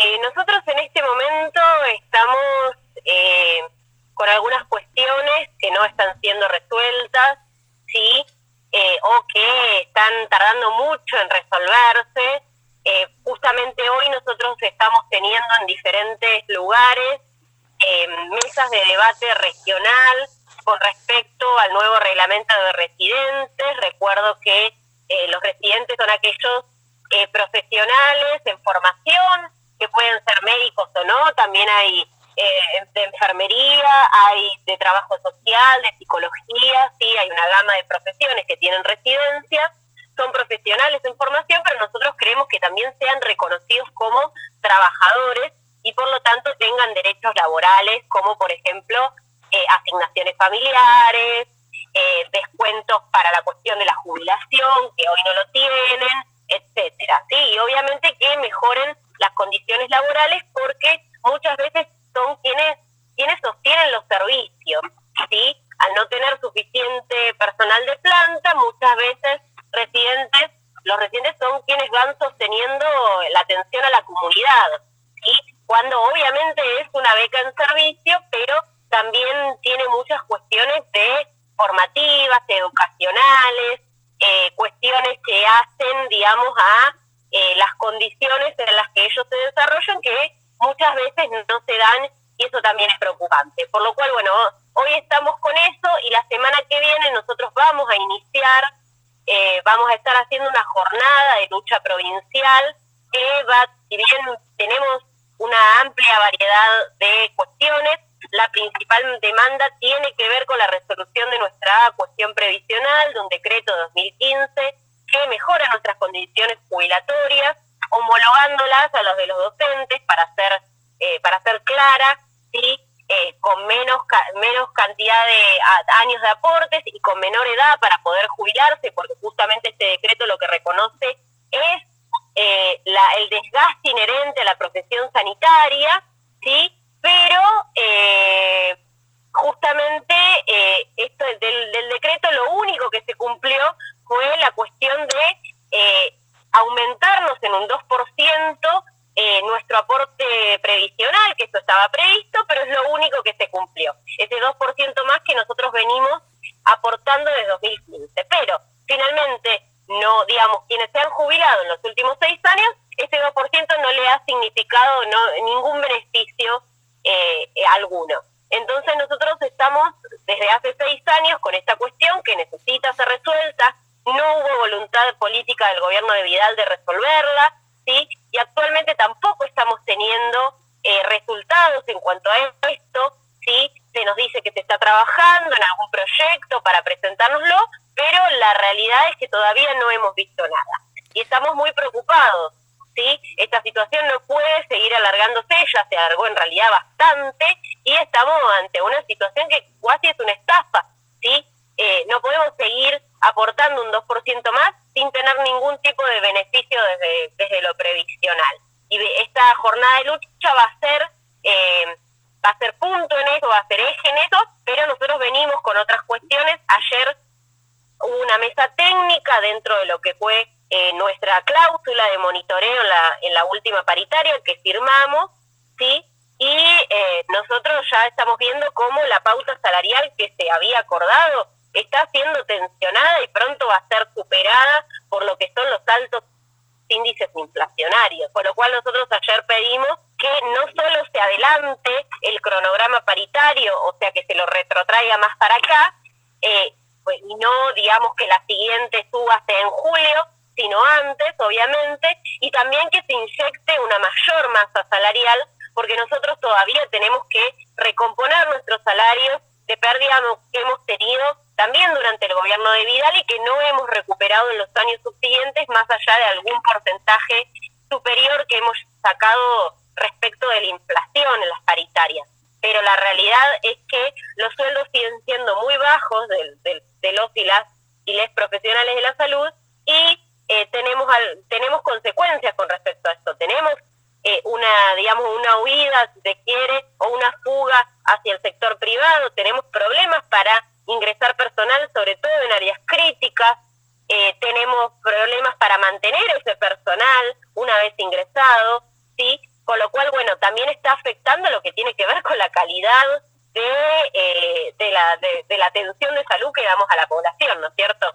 eh, nosotros en este momento estamos eh, con algunas cuestiones que no están siendo resueltas, ¿sí? Eh, o que están tardando mucho en resolverse. justamente hoy nosotros estamos teniendo en diferentes lugares mesas de debate regional con respecto al nuevo reglamento de residentes. Recuerdo que los residentes son aquellos profesionales en formación que pueden ser médicos o no, también hay eh, de enfermería, hay de trabajo social, de psicología, sí, hay una gama de profesiones que tienen residencia, son profesionales en formación, pero nosotros creemos que también sean reconocidos como trabajadores y por lo tanto tengan derechos laborales como por ejemplo eh, asignaciones familiares, eh, descuentos para la cuestión de la jubilación, que hoy no lo tienen, etcétera. Sí, y obviamente que mejoren las condiciones laborales porque muchas veces son quienes quienes sostienen los servicios, ¿sí? Al no tener suficiente personal de planta, muchas veces residentes, los residentes son quienes van sosteniendo la atención a la comunidad, ¿sí? Cuando obviamente es una beca en servicio, pero también tiene muchas cuestiones de formativas, educacionales, eh, cuestiones que hacen, digamos, a eh, las condiciones en las que ellos se desarrollan que muchas veces no se dan y eso también es preocupante. Por lo cual, bueno, hoy estamos con eso y la semana que viene nosotros vamos a iniciar, eh, vamos a estar haciendo una jornada de lucha provincial que va, si bien tenemos una amplia variedad de cuestiones, la principal demanda tiene que ver con la resolución de nuestra cuestión previsional de un decreto 2015 que mejora nuestras condiciones jubilatorias, homologándolas a los de los docentes para ser, eh, para ser clara, ¿sí? Eh, con menos, menos cantidad de años de aportes y con menor edad para poder jubilarse, porque justamente este decreto lo que reconoce es eh, la, el desgaste inherente a la profesión sanitaria, ¿sí? pero justamente esto del, del decreto lo único que se cumplió fue de eh, aumentarnos en un 2% eh, nuestro aporte previsional, que esto estaba previsto, pero es lo único que se cumplió. Ese 2% más que nosotros venimos aportando desde 2015. Pero finalmente, no digamos, quienes se han jubilado en los últimos seis años, ese 2% no le ha significado no, ningún beneficio eh, alguno. Entonces nosotros estamos desde hace seis años con esta cuestión que necesita ser resuelta, no hubo voluntad política del gobierno de Vidal de resolverla, ¿sí? Y actualmente tampoco estamos teniendo eh, resultados en cuanto a esto, ¿sí? Se nos dice que se está trabajando en algún proyecto para presentárnoslo, pero la realidad es que todavía no hemos visto nada. Y estamos muy preocupados, ¿sí? Esta situación no puede seguir alargándose, ya se alargó en realidad bastante, y estamos ante una situación que casi es una estafa, ¿sí? Eh, no podemos seguir aportando un 2% más sin tener ningún tipo de beneficio desde, desde lo previsional. Y esta jornada de lucha va a ser eh, va a ser punto en eso, va a ser eje en eso, pero nosotros venimos con otras cuestiones. Ayer hubo una mesa técnica dentro de lo que fue eh, nuestra cláusula de monitoreo en la, en la última paritaria que firmamos, ¿sí? Y eh, nosotros ya estamos viendo cómo la pauta salarial que se había acordado está siendo tensionada y pronto va a ser superada por lo que son los altos índices inflacionarios, por lo cual nosotros ayer pedimos que no solo se adelante el cronograma paritario, o sea, que se lo retrotraiga más para acá, eh, pues, y no digamos que la siguiente suba sea en julio, sino antes, obviamente, y también que se inyecte una mayor masa salarial, porque nosotros todavía tenemos que recomponer nuestros salarios de pérdida que hemos tenido también durante el gobierno de Vidal y que no hemos recuperado en los años subsiguientes, más allá de algún porcentaje superior que hemos sacado respecto de la inflación en las paritarias. Pero la realidad es que los sueldos siguen siendo muy bajos de, de, los y las, y les profesionales de la salud y eh, tenemos, al, tenemos consecuencias con respecto a esto. Tenemos eh, una, digamos, una huida, si se quiere, o una fuga hacia el sector privado. Tenemos problemas para ingresar personal, sobre todo en áreas críticas. Eh, tenemos problemas para mantener ese personal una vez ingresado, ¿sí? con lo cual, bueno, también está afectando lo que tiene que ver con la calidad de, eh, de, la, de, la atención de salud que damos a la población, ¿no es cierto?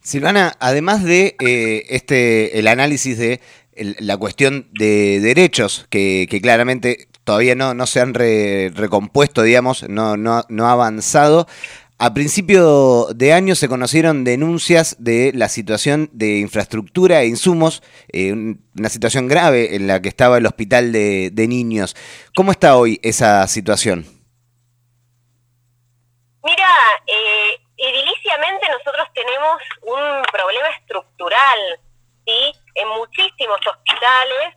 Silvana, además de eh, este el análisis de la cuestión de derechos, que, claramente todavía no, no se han recompuesto, digamos, no, no, no ha avanzado, a principio de año se conocieron denuncias de la situación de infraestructura e insumos, eh, una situación grave en la que estaba el hospital de, niños. ¿Cómo está hoy esa situación? Mira, eh, ediliciamente nosotros tenemos un problema estructural, ¿sí? En muchísimos hospitales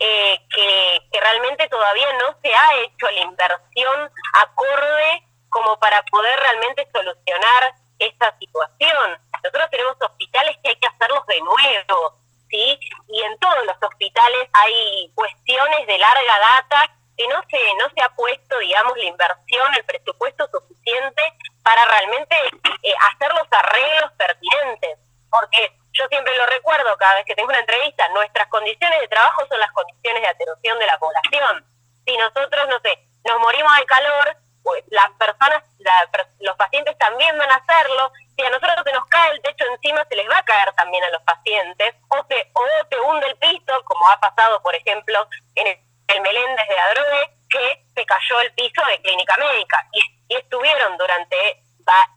eh, que, que realmente todavía no se ha hecho la inversión acorde como para poder realmente solucionar esta situación. Nosotros tenemos hospitales que hay que hacerlos de nuevo, ¿sí? Y en todos los hospitales hay cuestiones de larga data que no se, no se ha puesto, digamos, la inversión, el presupuesto suficiente para realmente eh, hacer los arreglos pertinentes. Porque yo siempre lo recuerdo cada vez que tengo una entrevista, nuestras condiciones de trabajo son las condiciones de atención de la población. Si nosotros, no sé, nos morimos de calor, las personas, los pacientes también van a hacerlo. Si a nosotros se nos cae el techo encima, se les va a caer también a los pacientes. O se, o se hunde el piso, como ha pasado, por ejemplo, en el, Meléndez de Adroe, que se cayó el piso de clínica médica. Y, estuvieron durante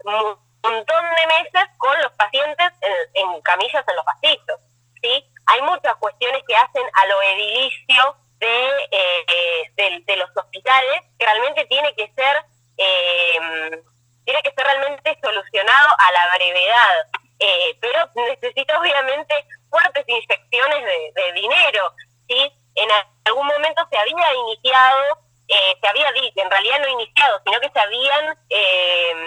un montón de meses con los pacientes en, camillas en los pasillos. ¿sí? Hay muchas cuestiones que hacen a lo edilicio eh, de, de, los hospitales realmente tiene que ser eh, tiene que ser realmente solucionado a la brevedad. Eh, pero necesita obviamente fuertes inyecciones de, dinero sí en algún momento se había iniciado se había dicho, en realidad no iniciado, sino que se habían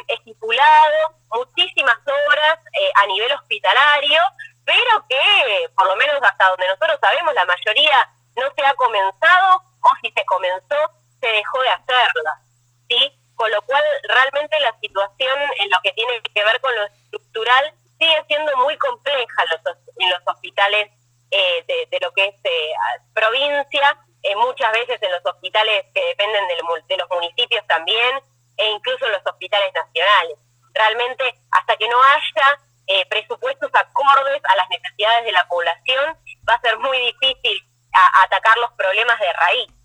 estipulado muchísimas obras a nivel hospitalario, pero que, por lo menos hasta donde nosotros sabemos, la mayoría no se ha comenzado o si se comenzó, se dejó de hacerla. ¿sí? Con lo cual, realmente la situación en lo que tiene que ver con lo estructural sigue siendo muy compleja en los, en los hospitales eh, de, lo que es eh, provincia, eh, muchas veces en los hospitales que dependen de los municipios también, e incluso en los hospitales nacionales. Realmente, hasta que no haya presupuestos acordes a las necesidades de la población, va a ser muy difícil atacar los problemas de raíz.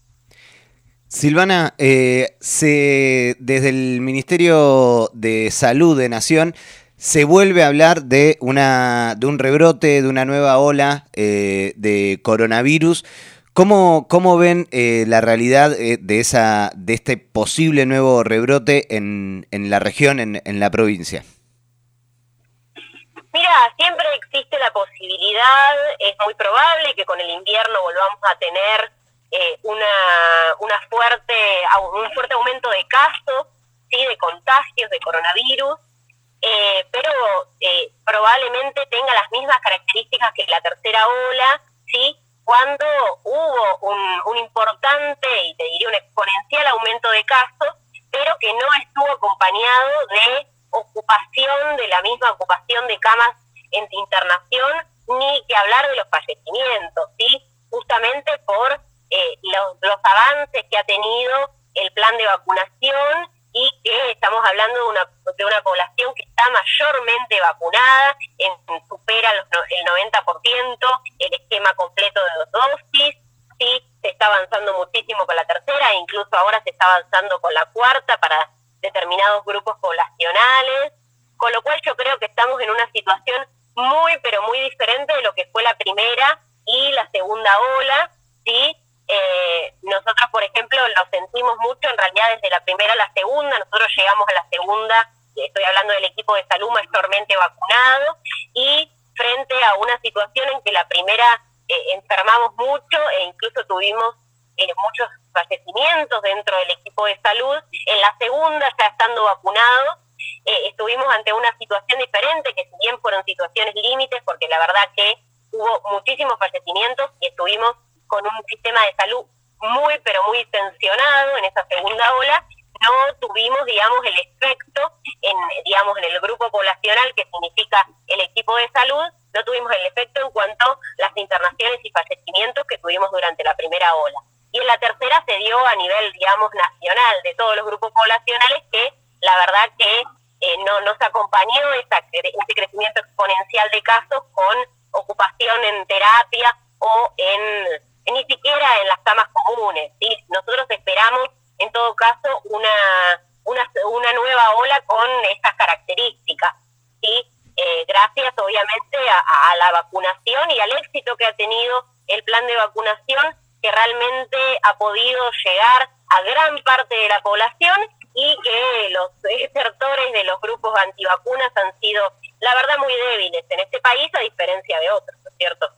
Silvana, eh, se, desde el Ministerio de Salud de Nación se vuelve a hablar de, una, de un rebrote, de una nueva ola eh, de coronavirus. ¿Cómo, cómo ven eh, la realidad de, esa, de este posible nuevo rebrote en, en la región, en, en la provincia? Mira, siempre existe la posibilidad, es muy probable que con el invierno volvamos a tener eh, una, una fuerte, un fuerte aumento de casos, ¿sí? de contagios de coronavirus, eh, pero eh, probablemente tenga las mismas características que la tercera ola, ¿sí? cuando hubo un, un importante y te diría un exponencial aumento de casos, pero que no estuvo acompañado de ocupación, de la misma ocupación de camas en internación, ni que hablar de los fallecimientos, ¿sí? Justamente por los, avances que ha tenido el plan de vacunación y que estamos hablando de una, de una población que está mayormente vacunada, en, supera los, el 90% el esquema completo de dos dosis, sí, se está avanzando muchísimo con la tercera incluso ahora se está avanzando con la cuarta para determinados grupos poblacionales, con lo cual yo creo que estamos en una situación muy, pero muy diferente de lo que fue la primera y la segunda ola, ¿sí? Eh, nosotros, por ejemplo, lo sentimos mucho en realidad desde la primera a la segunda, nosotros llegamos a la segunda, estoy hablando del equipo de salud mayormente vacunado, y frente a una situación en que la primera eh, enfermamos mucho e incluso tuvimos eh, muchos fallecimientos dentro del equipo de salud. En la segunda, ya estando vacunados, eh, estuvimos ante una situación diferente, que si bien fueron situaciones límites, porque la verdad que hubo muchísimos fallecimientos y estuvimos con un sistema de salud muy, pero muy tensionado en esa segunda ola, no tuvimos, digamos, el efecto en, digamos, en el grupo poblacional que significa el equipo de salud, no tuvimos el efecto en cuanto a las internaciones y fallecimientos que tuvimos durante la primera ola. y en la tercera se dio a nivel, digamos, nacional de todos los grupos poblacionales que la verdad que eh, no nos acompañó esa, ese crecimiento exponencial de casos con ocupación en terapia o en, ni siquiera en las camas comunes. ¿sí? Nosotros esperamos, en todo caso, una, una, una nueva ola con estas características. ¿sí? Eh, gracias, obviamente, a la vacunación y al éxito que ha tenido el plan de vacunación que realmente ha podido llegar a gran parte de la población y que los desertores de los grupos antivacunas han sido, la verdad, muy débiles en este país a diferencia de otros, ¿no es cierto?